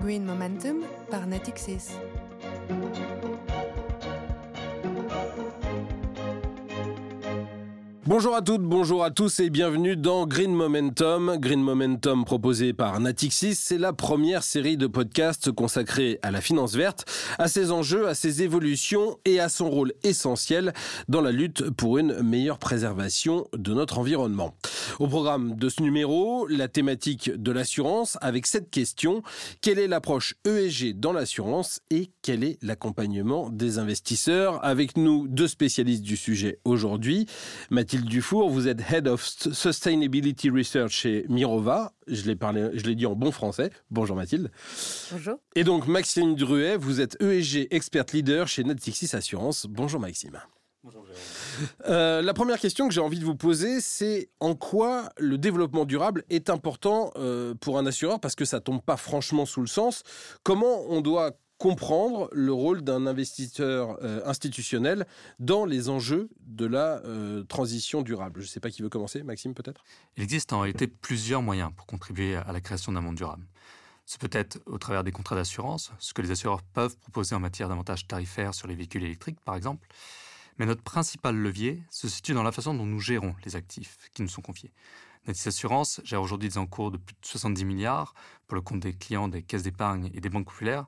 Green Momentum par Natixis. Bonjour à toutes, bonjour à tous et bienvenue dans Green Momentum. Green Momentum proposé par Natixis, c'est la première série de podcasts consacrée à la finance verte, à ses enjeux, à ses évolutions et à son rôle essentiel dans la lutte pour une meilleure préservation de notre environnement. Au programme de ce numéro, la thématique de l'assurance avec cette question. Quelle est l'approche ESG dans l'assurance et quel est l'accompagnement des investisseurs Avec nous, deux spécialistes du sujet aujourd'hui. Mathilde Dufour, vous êtes Head of Sustainability Research chez Mirova. Je l'ai parlé, je l'ai dit en bon français. Bonjour Mathilde. Bonjour. Et donc Maxime Druet, vous êtes ESG Expert Leader chez Natixis Assurance. Bonjour Maxime. Euh, la première question que j'ai envie de vous poser, c'est en quoi le développement durable est important euh, pour un assureur, parce que ça tombe pas franchement sous le sens. Comment on doit comprendre le rôle d'un investisseur euh, institutionnel dans les enjeux de la transition durable Je ne sais pas qui veut commencer, Maxime peut-être? Il existe en réalité plusieurs moyens pour contribuer à la création d'un monde durable. C'est peut-être au travers des contrats d'assurance, ce que les assureurs peuvent proposer en matière d'avantages tarifaires sur les véhicules électriques par exemple. Mais notre principal levier se situe dans la façon dont nous gérons les actifs qui nous sont confiés. Netis Assurance gère aujourd'hui des encours de plus de 70 milliards pour le compte des clients des caisses d'épargne et des banques populaires.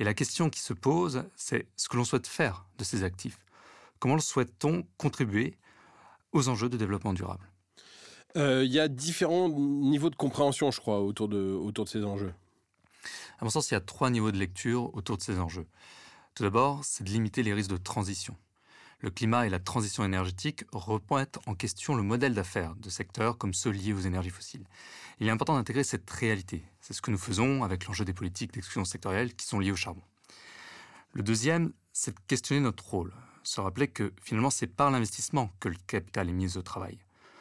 Et la question qui se pose, c'est ce que l'on souhaite faire de ces actifs. Comment souhaite-t-on contribuer aux enjeux de développement durable? Euh, Il y a différents niveaux de compréhension, je crois, autour de, autour de ces enjeux. À mon sens, il y a trois niveaux de lecture autour de ces enjeux. Tout d'abord, c'est de limiter les risques de transition le climat et la transition énergétique remettent en question le modèle d'affaires de secteurs comme ceux liés aux énergies fossiles. Il est important d'intégrer cette réalité. C'est ce que nous faisons avec l'enjeu des politiques d'exclusion sectorielle qui sont liées au charbon. Le deuxième, c'est de questionner notre rôle. Se rappeler que finalement, c'est par l'investissement que le capital est mis au travail.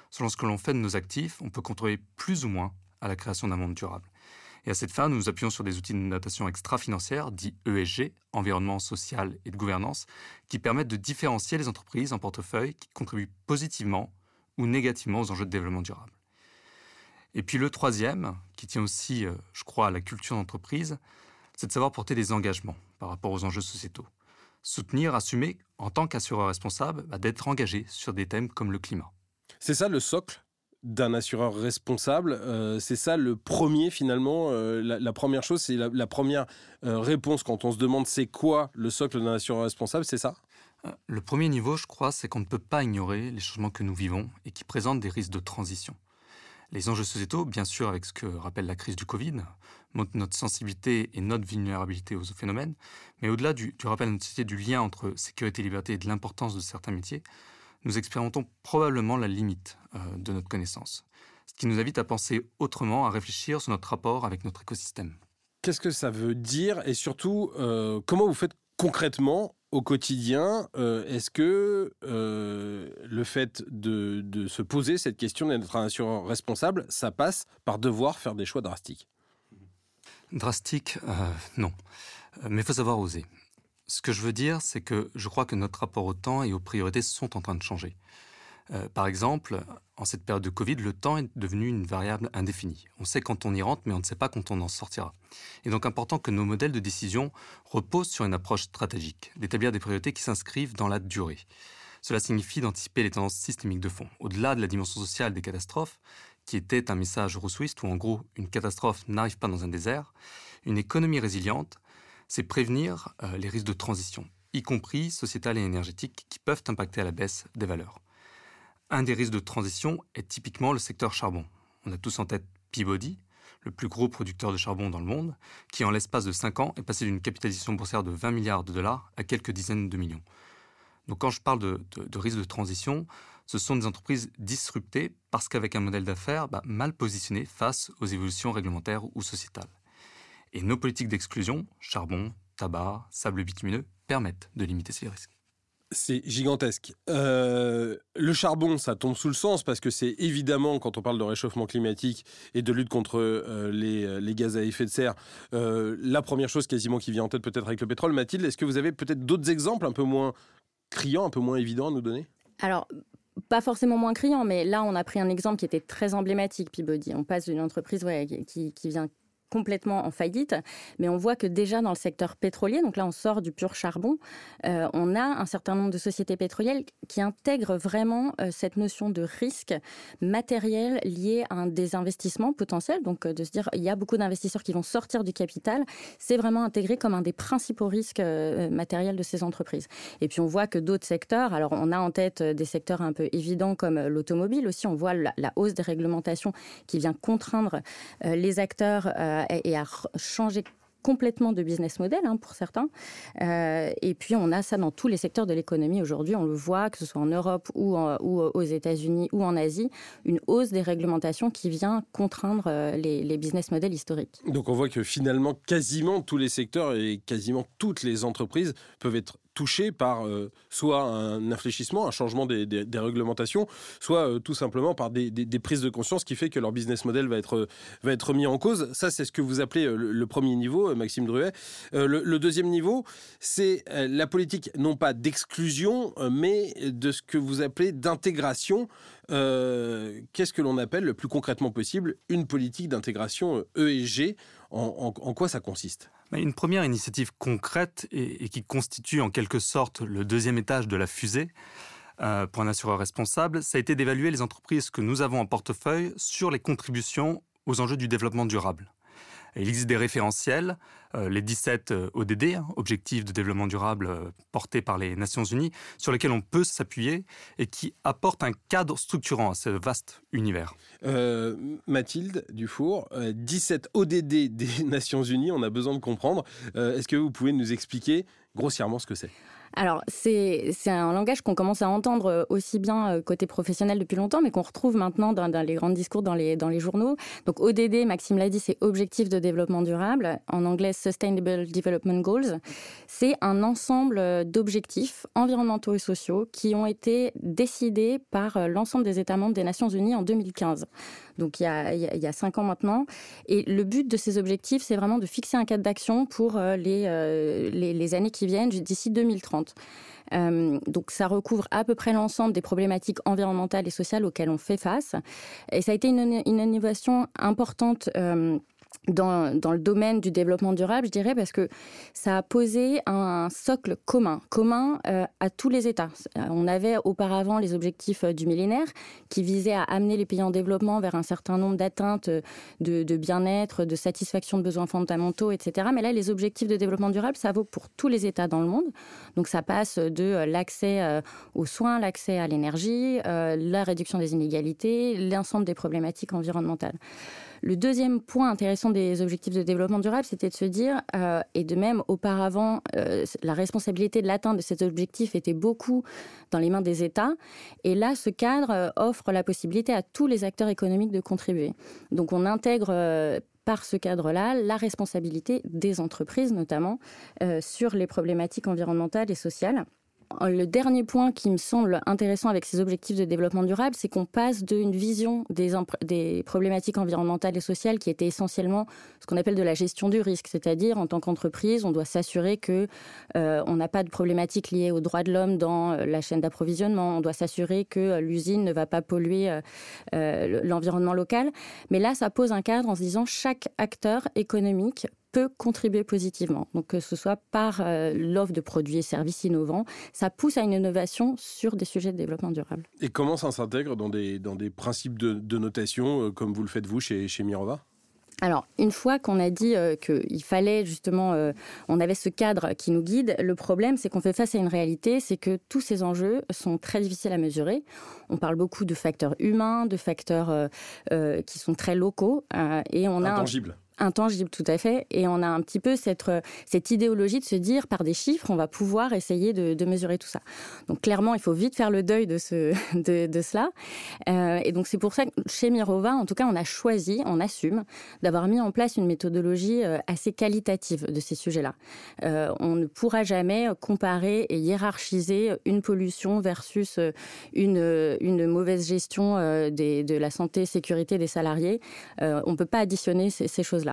Selon ce que l'on fait de nos actifs, on peut contrôler plus ou moins à la création d'un monde durable. Et à cette fin, nous nous appuyons sur des outils de notation extra-financière, dits ESG, environnement social et de gouvernance, qui permettent de différencier les entreprises en portefeuille qui contribuent positivement ou négativement aux enjeux de développement durable. Et puis le troisième, qui tient aussi, euh, je crois, à la culture d'entreprise, c'est de savoir porter des engagements par rapport aux enjeux sociétaux. Soutenir, assumer, en tant qu'assureur responsable, bah, d'être engagé sur des thèmes comme le climat. C'est ça le socle d'un assureur responsable. Euh, c'est ça le premier finalement. Euh, la, première chose, c'est la, première euh, réponse quand on se demande c'est quoi le socle d'un assureur responsable, c'est ça? Le premier niveau, je crois, c'est qu'on ne peut pas ignorer les changements que nous vivons et qui présentent des risques de transition. Les enjeux sociétaux, bien sûr, avec ce que rappelle la crise du Covid, montrent notre sensibilité et notre vulnérabilité aux phénomènes, mais au-delà du, du rappel à notre société du lien entre sécurité et liberté et de l'importance de certains métiers, nous expérimentons probablement la limite euh, de notre connaissance, ce qui nous invite à penser autrement, à réfléchir sur notre rapport avec notre écosystème. Qu'est-ce que ça veut dire? Et surtout, euh, comment vous faites concrètement au quotidien, euh, est-ce que le fait de, de, se poser cette question d'être un assureur responsable, ça passe par devoir faire des choix drastiques? Drastiques, non. Mais il faut savoir oser. Ce que je veux dire, c'est que je crois que notre rapport au temps et aux priorités sont en train de changer. Euh, par exemple, en cette période de Covid, le temps est devenu une variable indéfinie. On sait quand on y rentre, mais on ne sait pas quand on en sortira. Est donc important que nos modèles de décision reposent sur une approche stratégique, d'établir des priorités qui s'inscrivent dans la durée. Cela signifie d'anticiper les tendances systémiques de fond. Au-delà de la dimension sociale des catastrophes, qui était un message euroswist où en gros une catastrophe n'arrive pas dans un désert, une économie résiliente, c'est prévenir euh, les risques de transition, y compris sociétales et énergétiques, qui peuvent impacter à la baisse des valeurs. Un des risques de transition est typiquement le secteur charbon. On a tous en tête Peabody, le plus gros producteur de charbon dans le monde, qui en l'espace de 5 ans est passé d'une capitalisation boursière de 20 milliards de dollars à quelques dizaines de millions. Donc quand je parle de, de, risque de transition, ce sont des entreprises disruptées parce qu'avec un modèle d'affaires bah, mal positionné face aux évolutions réglementaires ou sociétales. Et nos politiques d'exclusion, charbon, tabac, sable bitumineux, permettent de limiter ces risques. C'est gigantesque. Euh, le charbon, ça tombe sous le sens parce que c'est évidemment, quand on parle de réchauffement climatique et de lutte contre euh, les, les, gaz à effet de serre, euh, la première chose quasiment qui vient en tête peut-être avec le pétrole. Mathilde, est-ce que vous avez peut-être d'autres exemples un peu moins criants, un peu moins évidents à nous donner? Alors, pas forcément moins criant, mais là, on a pris un exemple qui était très emblématique, Peabody. On passe d'une entreprise ouais, qui, qui, vient complètement en faillite, mais on voit que déjà dans le secteur pétrolier, donc là on sort du pur charbon, euh, on a un certain nombre de sociétés pétrolières qui intègrent vraiment euh, cette notion de risque matériel lié à un désinvestissement potentiel, donc de se dire il y a beaucoup d'investisseurs qui vont sortir du capital, c'est vraiment intégré comme un des principaux risques matériels de ces entreprises. Et puis on voit que d'autres secteurs, alors on a en tête des secteurs un peu évidents comme l'automobile aussi, on voit la, hausse des réglementations qui vient contraindre les acteurs et à changer complètement de business model hein, pour certains. Euh, et puis on a ça dans tous les secteurs de l'économie aujourd'hui. On le voit, que ce soit en Europe ou, ou aux États-Unis ou en Asie, une hausse des réglementations qui vient contraindre euh, les, business models historiques. Donc on voit que finalement quasiment tous les secteurs et quasiment toutes les entreprises peuvent être touchés par euh, soit un infléchissement, un changement des, réglementations, soit euh, tout simplement par des, prises de conscience qui fait que leur business model va être, va être mis en cause. Ça, c'est ce que vous appelez euh, le, premier niveau, Maxime Druet. Le, deuxième niveau, c'est la politique non pas d'exclusion, mais de ce que vous appelez d'intégration. Euh, Qu'est-ce que l'on appelle le plus concrètement possible une politique d'intégration ESG en, quoi ça consiste? Une première initiative concrète et, et, qui constitue en quelque sorte le deuxième étage de la fusée euh, pour un assureur responsable, ça a été d'évaluer les entreprises que nous avons en portefeuille sur les contributions aux enjeux du développement durable. Il existe des référentiels, euh, les 17 euh, ODD, hein, Objectifs de développement durable euh, portés par les Nations Unies, sur lesquels on peut s'appuyer et qui apportent un cadre structurant à ce vaste univers. Mathilde Dufour, 17 ODD des Nations Unies, on a besoin de comprendre. Est-ce que vous pouvez nous expliquer grossièrement ce que c'est? Alors, c'est un langage qu'on commence à entendre euh, aussi bien euh, côté professionnel depuis longtemps, mais qu'on retrouve maintenant dans, les grands discours dans les, journaux. Donc, ODD, Maxime l'a dit, c'est Objectif de développement durable. En anglais, Sustainable Development Goals. C'est un ensemble euh, d'objectifs environnementaux et sociaux qui ont été décidés par l'ensemble des États membres des Nations Unies en 2015 donc il y, a, cinq ans maintenant. Et le but de ces objectifs, c'est vraiment de fixer un cadre d'action pour les, années qui viennent, d'ici 2030. Euh, donc ça recouvre à peu près l'ensemble des problématiques environnementales et sociales auxquelles on fait face. Et ça a été une, innovation importante. Euh, dans, le domaine du développement durable, je dirais, parce que ça a posé un socle commun, commun euh, à tous les États. On avait auparavant les objectifs euh, du millénaire qui visaient à amener les pays en développement vers un certain nombre d'atteintes euh, de bien-être, de satisfaction de besoins fondamentaux, etc. Mais là, les objectifs de développement durable, ça vaut pour tous les États dans le monde. Donc ça passe de l'accès aux soins, l'accès à l'énergie, la réduction des inégalités, l'ensemble des problématiques environnementales. Le deuxième point intéressant des objectifs de développement durable, c'était de se dire, euh, et de même auparavant, euh, la responsabilité de l'atteinte de cet objectif était beaucoup dans les mains des États. Et là, ce cadre euh, offre la possibilité à tous les acteurs économiques de contribuer. Donc on intègre par ce cadre-là la responsabilité des entreprises, notamment sur les problématiques environnementales et sociales. Le dernier point qui me semble intéressant avec ces objectifs de développement durable, c'est qu'on passe d'une vision des, problématiques environnementales et sociales qui était essentiellement ce qu'on appelle de la gestion du risque, c'est-à-dire en tant qu'entreprise, on doit s'assurer que euh, on n'a pas de problématiques liées aux droits de l'homme dans euh, la chaîne d'approvisionnement, on doit s'assurer que euh, l'usine ne va pas polluer l'environnement local. Mais là, ça pose un cadre en se disant chaque acteur économique peut contribuer positivement. Donc que ce soit par euh, l'offre de produits et services innovants, ça pousse à une innovation sur des sujets de développement durable. Et comment ça s'intègre dans des, dans des principes de, de notation, euh, comme vous le faites vous chez, chez Mirova? Alors, une fois qu'on a dit euh, qu'il fallait justement, euh, on avait ce cadre qui nous guide, le problème, c'est qu'on fait face à une réalité, c'est que tous ces enjeux sont très difficiles à mesurer. On parle beaucoup de facteurs humains, de facteurs euh, qui sont très locaux, et on a intangibles. Intangible tout à fait. Et on a un petit peu cette, cette idéologie de se dire par des chiffres on va pouvoir essayer de, mesurer tout ça. Donc clairement il faut vite faire le deuil de, ce, de, de cela. Euh, et donc c'est pour ça que chez Mirova en tout cas on a choisi on assume d'avoir mis en place une méthodologie assez qualitative de ces sujets là euh, on ne pourra jamais comparer et hiérarchiser une pollution versus une, mauvaise gestion euh, de la santé sécurité des salariés. Euh, on peut pas additionner ces, ces choses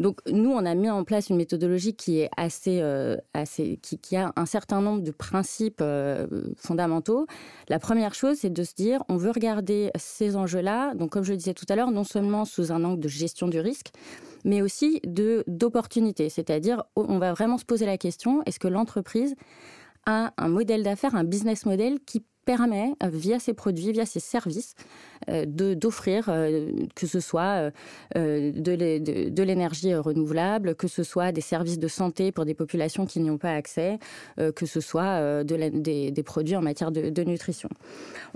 Donc nous, on a mis en place une méthodologie qui est assez, euh, assez qui, a un certain nombre de principes euh, fondamentaux. La première chose, c'est de se dire, on veut regarder ces enjeux-là. Donc comme je disais tout à l'heure, non seulement sous un angle de gestion du risque, mais aussi de d'opportunités. C'est-à-dire, on va vraiment se poser la question est-ce que l'entreprise a un modèle d'affaires, un business model qui permet, euh, via ses produits, via ses services, euh, d'offrir, euh, que ce soit de l'énergie renouvelable, que ce soit des services de santé pour des populations qui n'y ont pas accès, que ce soit de des, produits en matière de, nutrition.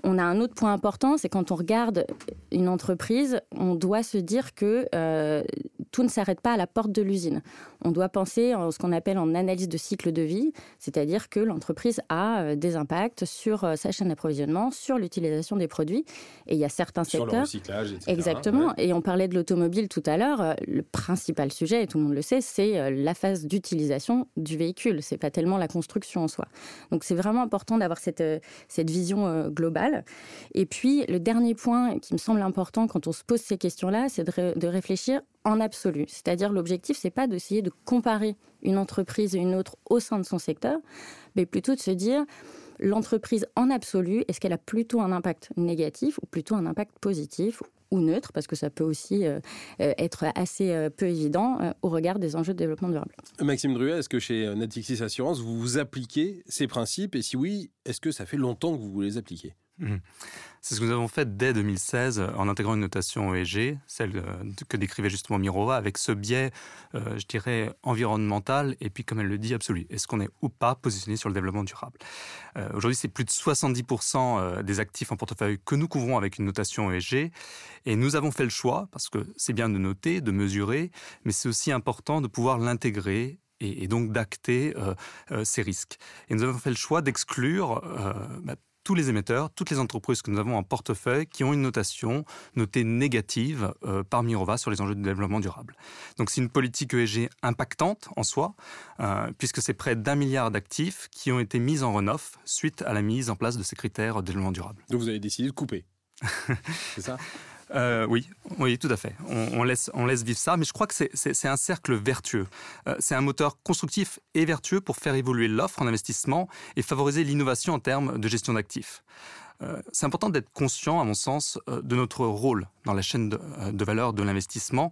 On a un autre point important, c'est quand on regarde une entreprise, on doit se dire que tout ne s'arrête pas à la porte de l'usine. On doit penser en ce qu'on appelle en analyse de cycle de vie, c'est-à-dire que l'entreprise a euh, des impacts sur euh, sa chaîne d'approvisionnement, sur l'utilisation des produits. Et il y a certains secteurs. Sur le recyclage, etc. Exactement. Et on parlait de l'automobile tout à l'heure. Euh, le principal sujet, et tout le monde le sait, c'est la phase d'utilisation du véhicule. C'est pas tellement la construction en soi. Donc c'est vraiment important d'avoir cette, cette vision globale. Et puis le dernier point qui me semble important quand on se pose ces questions-là, c'est de, de réfléchir en absolu. C'est-à-dire l'objectif, c'est pas d'essayer de comparer une entreprise et une autre au sein de son secteur, mais plutôt de se dire l'entreprise en absolu, est-ce qu'elle a plutôt un impact négatif ou plutôt un impact positif ou neutre, parce que ça peut aussi euh, euh, être assez euh, peu évident au regard des enjeux de développement durable. Maxime Druet, est-ce que chez Natixis Assurance, vous vous appliquez ces principes? Et si oui, est-ce que ça fait longtemps que vous les appliquez mmh. C'est ce que nous avons fait dès 2016 euh, en intégrant une notation ESG, celle euh, que décrivait justement Mirova, avec ce biais, euh, je dirais, environnemental et puis, comme elle le dit, absolu. Est-ce qu'on est ou pas positionné sur le développement durable? Aujourd'hui, c'est plus de 70% des actifs en portefeuille que nous couvrons avec une notation ESG. Et nous avons fait le choix, parce que c'est bien de noter, de mesurer, mais c'est aussi important de pouvoir l'intégrer et, donc d'acter ces risques. Et nous avons fait le choix d'exclure bah, tous les émetteurs, toutes les entreprises que nous avons en portefeuille qui ont une notation notée négative euh, par Mirova sur les enjeux de développement durable. Donc c'est une politique ESG impactante en soi, euh, puisque c'est près d'un milliard d'actifs qui ont été mis en renoff suite à la mise en place de ces critères de développement durable. Donc vous avez décidé de couper C'est ça? Euh, oui, oui, tout à fait. On, laisse, on laisse vivre ça, mais je crois que c'est un cercle vertueux. Euh, c'est un moteur constructif et vertueux pour faire évoluer l'offre en investissement et favoriser l'innovation en termes de gestion d'actifs. Euh, c'est important d'être conscient, à mon sens, de notre rôle dans la chaîne de, valeur de l'investissement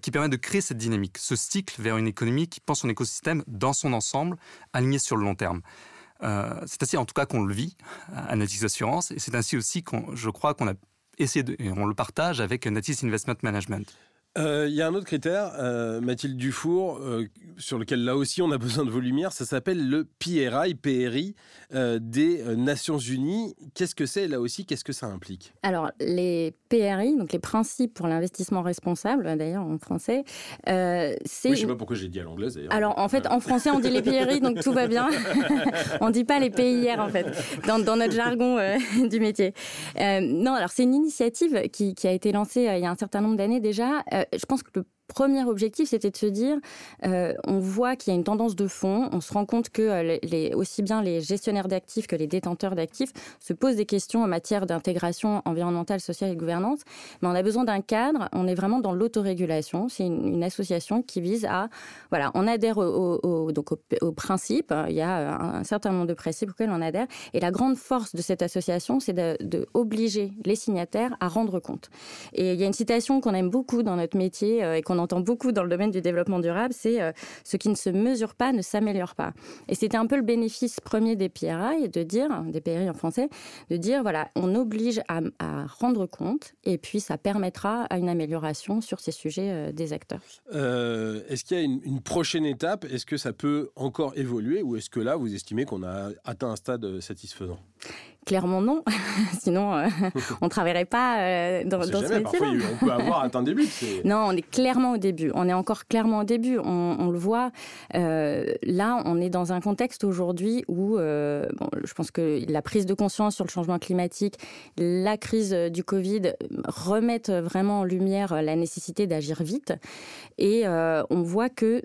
qui permet de créer cette dynamique, ce cycle vers une économie qui pense son écosystème dans son ensemble, aligné sur le long terme. c'est ainsi en tout cas qu'on le vit à Natix Assurance et c'est ainsi aussi je crois qu'on a et, on le partage avec Natis Investment Management. Euh, il y a un autre critère, euh, Mathilde Dufour, euh, sur lequel là aussi on a besoin de vos lumières, ça s'appelle le PRI, PRI des Nations Unies. Qu'est-ce que c'est là aussi? Qu'est-ce que ça implique? Alors, les PRI, donc les principes pour l'investissement responsable, d'ailleurs en français, c'est. Oui, je ne sais pas pourquoi j'ai dit à l'anglaise d'ailleurs. Alors, en fait, en français, on dit les PRI, donc tout va bien. on ne dit pas les PIR, en fait, dans, notre jargon du métier. non, alors c'est une initiative qui, qui, a été lancée il y a un certain nombre d'années déjà je pense que le premier objectif, c'était de se dire, euh, on voit qu'il y a une tendance de fond, on se rend compte que euh, aussi bien les gestionnaires d'actifs que les détenteurs d'actifs se posent des questions en matière d'intégration environnementale, sociale et gouvernance, mais on a besoin d'un cadre, on est vraiment dans l'autorégulation, c'est une, association qui vise à, voilà, on adhère au, donc au, principe, il y a un, certain nombre de principes auxquels on adhère, et la grande force de cette association, c'est de, les signataires à rendre compte. Et il y a une citation qu'on aime beaucoup dans notre métier euh, et qu'on on entend beaucoup dans le domaine du développement durable, c'est euh, ce qui ne se mesure pas ne s'améliore pas. Et c'était un peu le bénéfice premier des PRI, de dire, des PRI en français, de dire, voilà, on oblige à, rendre compte et puis ça permettra à une amélioration sur ces sujets euh, des acteurs. Euh, est-ce qu'il y a une prochaine étape? Est-ce que ça peut encore évoluer ou est-ce que là, vous estimez qu'on a atteint un stade satisfaisant? Clairement non, sinon euh, on ne travaillerait pas euh, dans, dans ce métier. On peut avoir atteint des buts. Non, on est clairement au début. On est encore clairement au début. On, le voit. Euh, là, on est dans un contexte aujourd'hui où je pense que la prise de conscience sur le changement climatique, la crise du Covid remettent vraiment en lumière la nécessité d'agir vite. Et on voit que,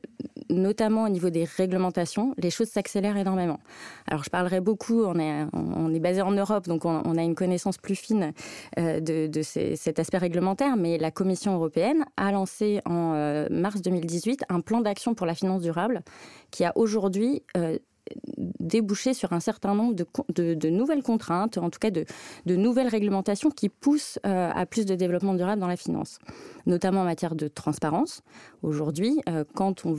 notamment au niveau des réglementations, les choses s'accélèrent énormément. Alors, je parlerai beaucoup. On est, on est basé en Europe, donc on, a une connaissance plus fine euh, de, cet aspect réglementaire, mais la Commission européenne a lancé en euh, mars 2018 un plan d'action pour la finance durable qui a aujourd'hui euh, déboucher sur un certain nombre de, nouvelles contraintes, en tout cas de, nouvelles réglementations qui poussent à plus de développement durable dans la finance, notamment en matière de transparence. Aujourd'hui, quand on,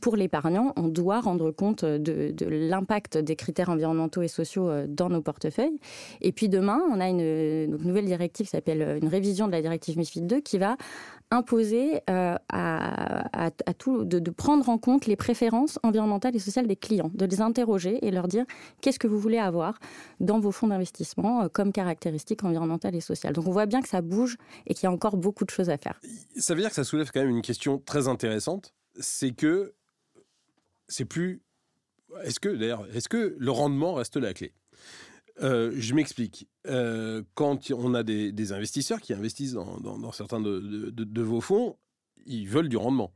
pour l'épargnant, on doit rendre compte de, l'impact des critères environnementaux et sociaux dans nos portefeuilles. Et puis demain, on a une, nouvelle directive qui s'appelle une révision de la directive MIFID 2 qui va imposer euh, à, de, prendre en compte les préférences environnementales et sociales des clients, de les interroger et leur dire qu'est-ce que vous voulez avoir dans vos fonds d'investissement euh, comme caractéristiques environnementales et sociales. Donc on voit bien que ça bouge et qu'il y a encore beaucoup de choses à faire. Ça veut dire que ça soulève quand même une question très intéressante, c'est que c'est plus... Est-ce que, d'ailleurs, est-ce que le rendement reste la clé? Euh, je m'explique. Euh, quand on a des, investisseurs qui investissent dans, certains de, vos fonds, ils veulent du rendement.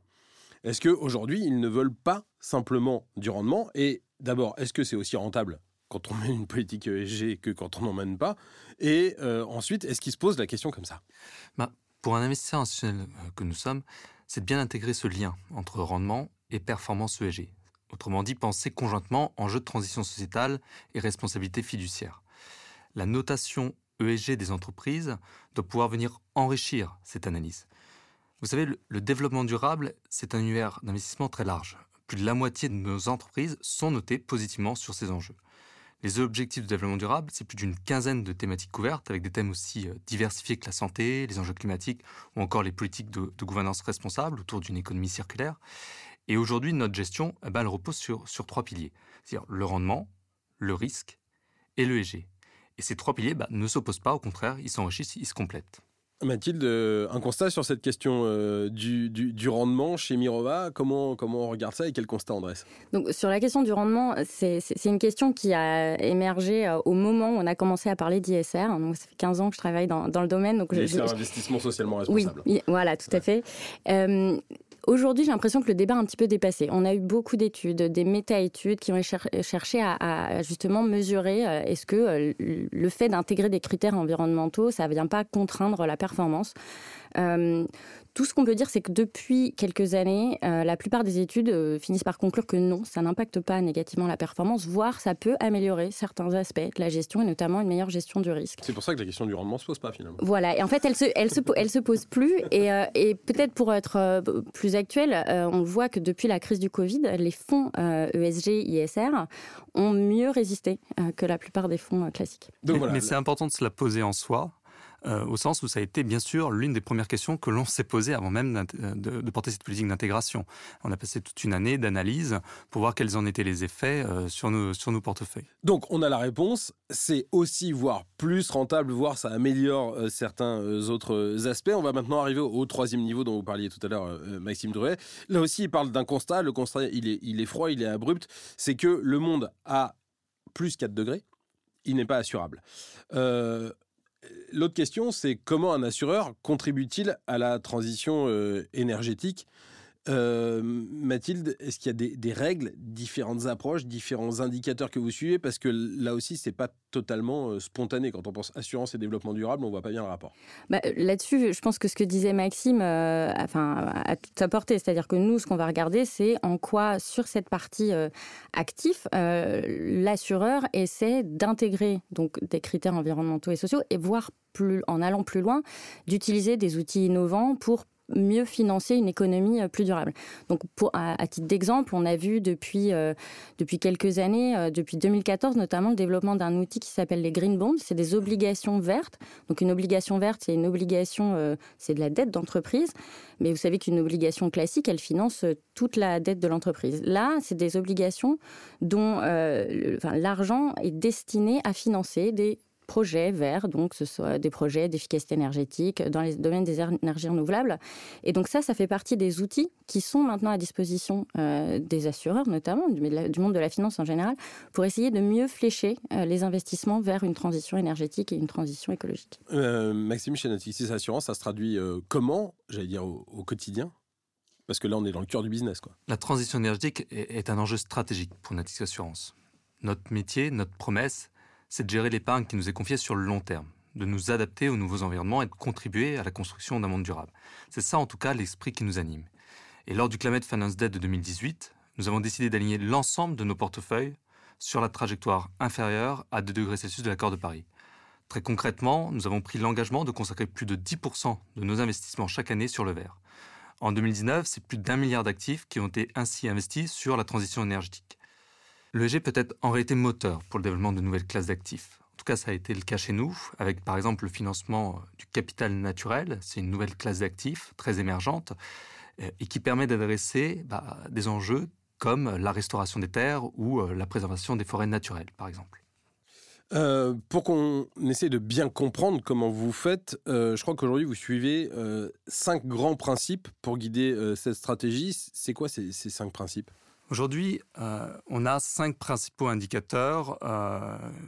Est-ce qu'aujourd'hui, ils ne veulent pas simplement du rendement? Et d'abord, est-ce que c'est aussi rentable quand on mène une politique ESG que quand on n'en mène pas? Et euh, ensuite, est-ce qu'ils se posent la question comme ça? Bah, Pour un investisseur institutionnel que nous sommes, c'est de bien intégrer ce lien entre rendement et performance ESG. Autrement dit, penser conjointement enjeux de transition sociétale et responsabilité fiduciaire. La notation ESG des entreprises doit pouvoir venir enrichir cette analyse. Vous savez, le, développement durable, c'est un univers d'investissement très large. Plus de la moitié de nos entreprises sont notées positivement sur ces enjeux. Les objectifs de développement durable, c'est plus d'une quinzaine de thématiques couvertes avec des thèmes aussi euh, diversifiés que la santé, les enjeux climatiques ou encore les politiques de, gouvernance responsable autour d'une économie circulaire. Et aujourd'hui, notre gestion, eh ben, repose sur, trois piliers, c'est-à-dire le rendement, le risque et le EG. Et ces trois piliers bah, ne s'opposent pas, au contraire, ils s'enrichissent, ils se complètent. Mathilde, euh, un constat sur cette question euh, du, du, rendement chez Mirova, comment, comment on regarde ça et quel constat on dresse Donc, Sur la question du rendement, c'est une question qui a émergé euh, au moment où on a commencé à parler d'ISR. Donc, ça fait 15 ans que je travaille dans, dans le domaine. Donc ISR, investissement socialement responsable. Oui, voilà, tout à fait. Aujourd'hui, j'ai l'impression que le débat est un petit peu dépassé. On a eu beaucoup d'études, des méta-études qui ont cherché à, justement mesurer euh, est-ce que euh, le fait d'intégrer des critères environnementaux, ça ne vient pas contraindre la performance. Euh, tout ce qu'on peut dire, c'est que depuis quelques années, euh, la plupart des études euh, finissent par conclure que non, ça n'impacte pas négativement la performance, voire ça peut améliorer certains aspects de la gestion et notamment une meilleure gestion du risque. C'est pour ça que la question du rendement se pose pas finalement. Voilà, et en fait, elle se, elle se, elle se pose plus. Et, euh, et peut-être pour être plus actuel, on voit que depuis la crise du Covid, les fonds ESG, e ISR ont mieux résisté que la plupart des fonds classiques. Donc, voilà. Mais c'est important de se la poser en soi euh, au sens où ça a été bien sûr l'une des premières questions que l'on s'est posées avant même de, porter cette politique d'intégration. On a passé toute une année d'analyse pour voir quels en étaient les effets euh, sur, nos, sur nos portefeuilles. Donc on a la réponse, c'est aussi voire plus rentable, voire ça améliore euh, certains autres aspects. On va maintenant arriver au, troisième niveau dont vous parliez tout à l'heure, Maxime Drouet. Là aussi, il parle d'un constat. Le constat, il est, il est froid, il est abrupt. C'est que le monde a plus 4 degrés il n'est pas assurable. Euh, L'autre question, c'est comment un assureur contribue-t-il à la transition euh, énergétique? Euh, Mathilde, est-ce qu'il y a des, règles, différentes approches, différents indicateurs que vous suivez? Parce que là aussi, c'est pas totalement euh, spontané. Quand on pense assurance et développement durable, on voit pas bien le rapport. Bah, Là-dessus, je pense que ce que disait Maxime enfin, a toute sa portée. C'est-à-dire que nous, ce qu'on va regarder, c'est en quoi, sur cette partie actif, l'assureur essaie d'intégrer donc des critères environnementaux et sociaux et voire plus, en allant plus loin, d'utiliser des outils innovants pour mieux financer une économie euh, plus durable. Donc, à, titre d'exemple, on a vu depuis, euh, depuis quelques années, euh, depuis 2014 notamment, le développement d'un outil qui s'appelle les green bonds. C'est des obligations vertes. Donc, une obligation verte, c'est une obligation, c'est de la dette d'entreprise. Mais vous savez qu'une obligation classique, elle finance toute la dette de l'entreprise. Là, c'est des obligations dont l'argent est destiné à financer des projets verts, donc ce soit des projets d'efficacité énergétique dans les domaines des énergies renouvelables. Et donc ça, ça fait partie des outils qui sont maintenant à disposition euh, des assureurs, notamment du, monde de la finance en général, pour essayer de mieux flécher euh, les investissements vers une transition énergétique et une transition écologique. Euh, Maxime, chez Natixis Assurance, ça se traduit comment, j'allais dire, au, quotidien? Parce que là, on est dans le cœur du business. Quoi. La transition énergétique est, est un enjeu stratégique pour Natixis Assurance. Notre métier, notre promesse, c'est de gérer l'épargne qui nous est confiée sur le long terme, de nous adapter aux nouveaux environnements et de contribuer à la construction d'un monde durable. C'est ça en tout cas l'esprit qui nous anime. Et lors du Climate Finance Day de 2018, nous avons décidé d'aligner l'ensemble de nos portefeuilles sur la trajectoire inférieure à 2 degrés Celsius de l'accord de Paris. Très concrètement, nous avons pris l'engagement de consacrer plus de 10% de nos investissements chaque année sur le vert. En 2019, c'est plus d'un milliard d'actifs qui ont été ainsi investis sur la transition énergétique. L'EG peut être en réalité moteur pour le développement de nouvelles classes d'actifs. En tout cas, ça a été le cas chez nous, avec par exemple le financement du capital naturel. C'est une nouvelle classe d'actifs très émergente euh, et qui permet d'adresser bah, des enjeux comme la restauration des terres ou euh, la préservation des forêts naturelles, par exemple. Euh, pour qu'on essaie de bien comprendre comment vous faites, je crois qu'aujourd'hui vous suivez cinq grands principes pour guider cette stratégie. C'est quoi ces, cinq principes? Aujourd'hui, on a cinq principaux indicateurs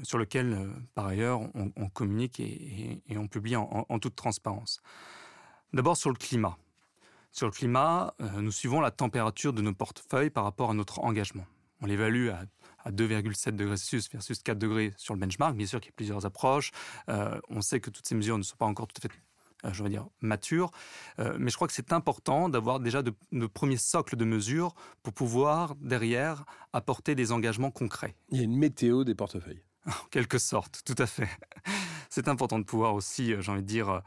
sur lesquels, par ailleurs, on, communique et, on publie en toute transparence. D'abord sur le climat. Sur le climat, euh, nous suivons la température de nos portefeuilles par rapport à notre engagement. On l'évalue à, 2,7 degrés Celsius versus 4 degrés sur le benchmark. Bien sûr qu'il y a plusieurs approches. Euh, on sait que toutes ces mesures ne sont pas encore tout à fait euh, je veux dire, matures. mais je crois que c'est important d'avoir déjà de, de, premiers socles de mesures pour pouvoir, derrière, apporter des engagements concrets. Il y a une météo des portefeuilles. En quelque sorte, tout à fait. C'est important de pouvoir aussi, j'ai envie de dire,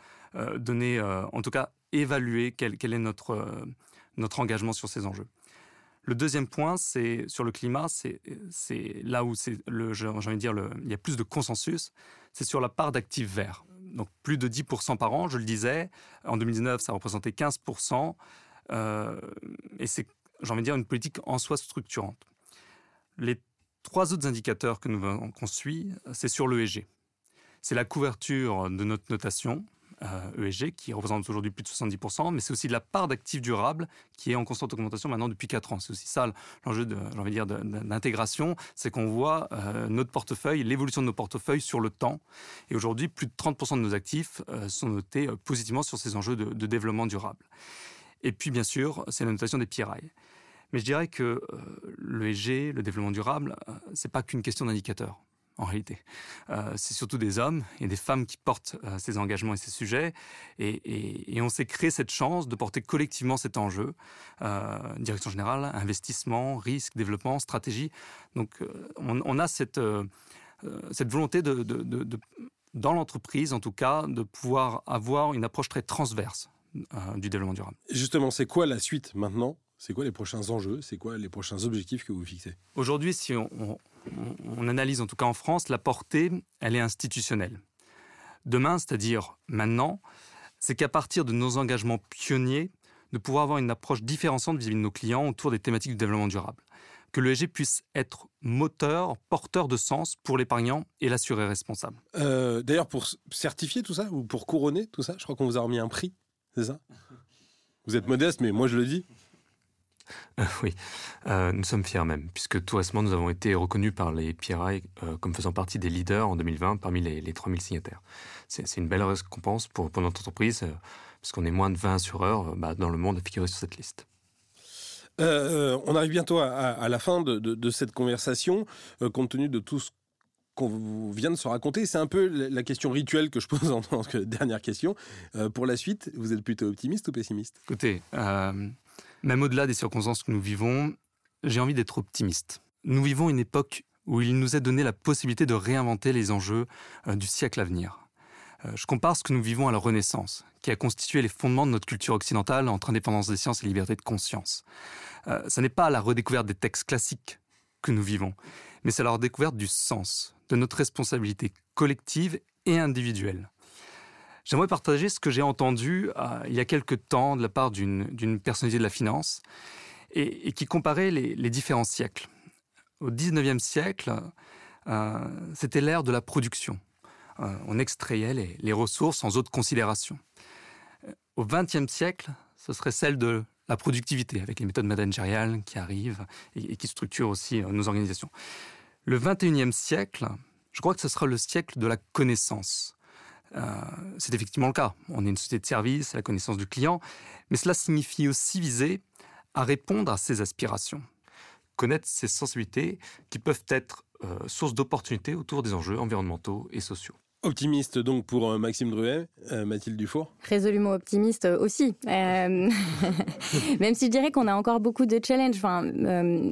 donner, en tout cas, évaluer quel, est notre, euh, notre engagement sur ces enjeux. Le deuxième point, c'est sur le climat, c'est là où c'est le, j'ai envie de dire, le, il y a plus de consensus, c'est sur la part d'actifs verts. Donc plus de 10% par an, je le disais. En 2019, ça représentait 15%. Euh, et c'est, j'ai envie de dire, une politique en soi structurante. Les trois autres indicateurs que nous qu'on suit, c'est sur l'ESG. C'est la couverture de notre notation, euh, e qui représente aujourd'hui plus de 70%, mais c'est aussi de la part d'actifs durables qui est en constante augmentation maintenant depuis 4 ans. C'est aussi ça l'enjeu de, d'intégration, c'est qu'on voit euh, notre portefeuille, l'évolution de nos portefeuilles sur le temps. Et aujourd'hui, plus de 30% de nos actifs euh, sont notés positivement sur ces enjeux de, développement durable. Et puis, bien sûr, c'est la notation des PRI. Mais je dirais que l'ESG, le développement durable, c'est pas qu'une question d'indicateur en réalité. Euh, c'est surtout des hommes et des femmes qui portent euh, ces engagements et ces sujets. Et, on s'est créé cette chance de porter collectivement cet enjeu. Euh, direction générale, investissement, risque, développement, stratégie. Donc on, a cette, cette volonté de, dans l'entreprise, en tout cas, de pouvoir avoir une approche très transverse du développement durable. Justement, c'est quoi la suite maintenant? C'est quoi les prochains enjeux? C'est quoi les prochains objectifs que vous fixez? Aujourd'hui, si on, on, analyse en tout cas en France, la portée, elle est institutionnelle. Demain, c'est-à-dire maintenant, c'est qu'à partir de nos engagements pionniers, de pouvoir avoir une approche différenciante vis-à-vis de nos clients autour des thématiques du développement durable. Que l'ESG puisse être moteur, porteur de sens pour l'épargnant et l'assuré responsable. Euh, d'ailleurs, pour certifier tout ça, ou pour couronner tout ça, je crois qu'on vous a remis un prix, c'est ça? Vous êtes modeste, mais moi je le dis. Euh, oui, euh, nous sommes fiers même, puisque tout récemment, nous avons été reconnus par les PRI euh, comme faisant partie des leaders en 2020 parmi les, les 3000 signataires. C'est une belle récompense pour, pour notre entreprise, puisqu'on est moins de 20 assureurs bah, dans le monde à figurer sur cette liste. on arrive bientôt à, la fin de, de, cette conversation, compte tenu de tout ce qu'on vient de se raconter. C'est un peu la question rituelle que je pose en tant que dernière question. pour la suite, vous êtes plutôt optimiste ou pessimiste? Écoutez, même au-delà des circonstances que nous vivons, j'ai envie d'être optimiste. Nous vivons une époque où il nous est donné la possibilité de réinventer les enjeux euh, du siècle à venir. Euh, je compare ce que nous vivons à la Renaissance, qui a constitué les fondements de notre culture occidentale entre indépendance des sciences et liberté de conscience. Euh, ce n'est pas la redécouverte des textes classiques que nous vivons, mais c'est la redécouverte du sens, de notre responsabilité collective et individuelle. J'aimerais partager ce que j'ai entendu euh, il y a quelque temps de la part d'une personnalité de la finance et, qui comparait les, différents siècles. Au 19e siècle, euh, c'était l'ère de la production. Euh, on extrayait les, ressources sans autre considération. Au 20e siècle, ce serait celle de la productivité, avec les méthodes managériales qui arrivent et, et qui structurent aussi nos organisations. Le 21e siècle, je crois que ce sera le siècle de la connaissance c'est effectivement le cas. On est une société de service, la connaissance du client, mais cela signifie aussi viser à répondre à ses aspirations, connaître ses sensibilités qui peuvent être euh, source d'opportunités autour des enjeux environnementaux et sociaux. Optimiste donc pour euh, Maxime Druet, euh, Mathilde Dufour Résolument optimiste aussi. Euh, même si je dirais qu'on a encore beaucoup de challenges. Enfin,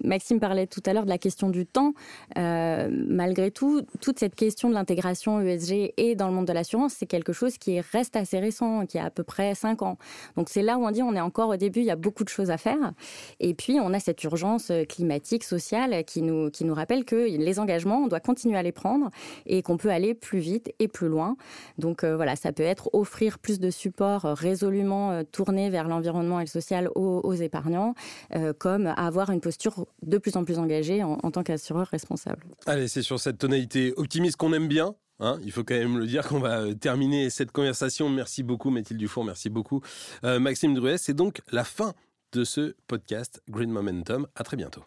Maxime parlait tout à l'heure de la question du temps. malgré tout, toute cette question de l'intégration ESG et dans le monde de l'assurance, c'est quelque chose qui reste assez récent, qui a à peu près 5 ans. Donc c'est là où on dit on est encore au début, il y a beaucoup de choses à faire. Et puis on a cette urgence climatique, sociale qui nous, qui nous rappelle que les engagements, on doit continuer à les prendre et qu'on peut aller plus vite et plus loin. Donc euh, voilà, ça peut être offrir plus de support euh, résolument euh, tourné vers l'environnement et le social aux, épargnants, comme avoir une posture de plus en plus engagée en, tant qu'assureur responsable. Allez, c'est sur cette tonalité optimiste qu'on aime bien. Hein, il faut quand même le dire qu'on va terminer cette conversation. Merci beaucoup Mathilde Dufour, merci beaucoup Maxime Druet. C'est donc la fin de ce podcast Green Momentum. À très bientôt.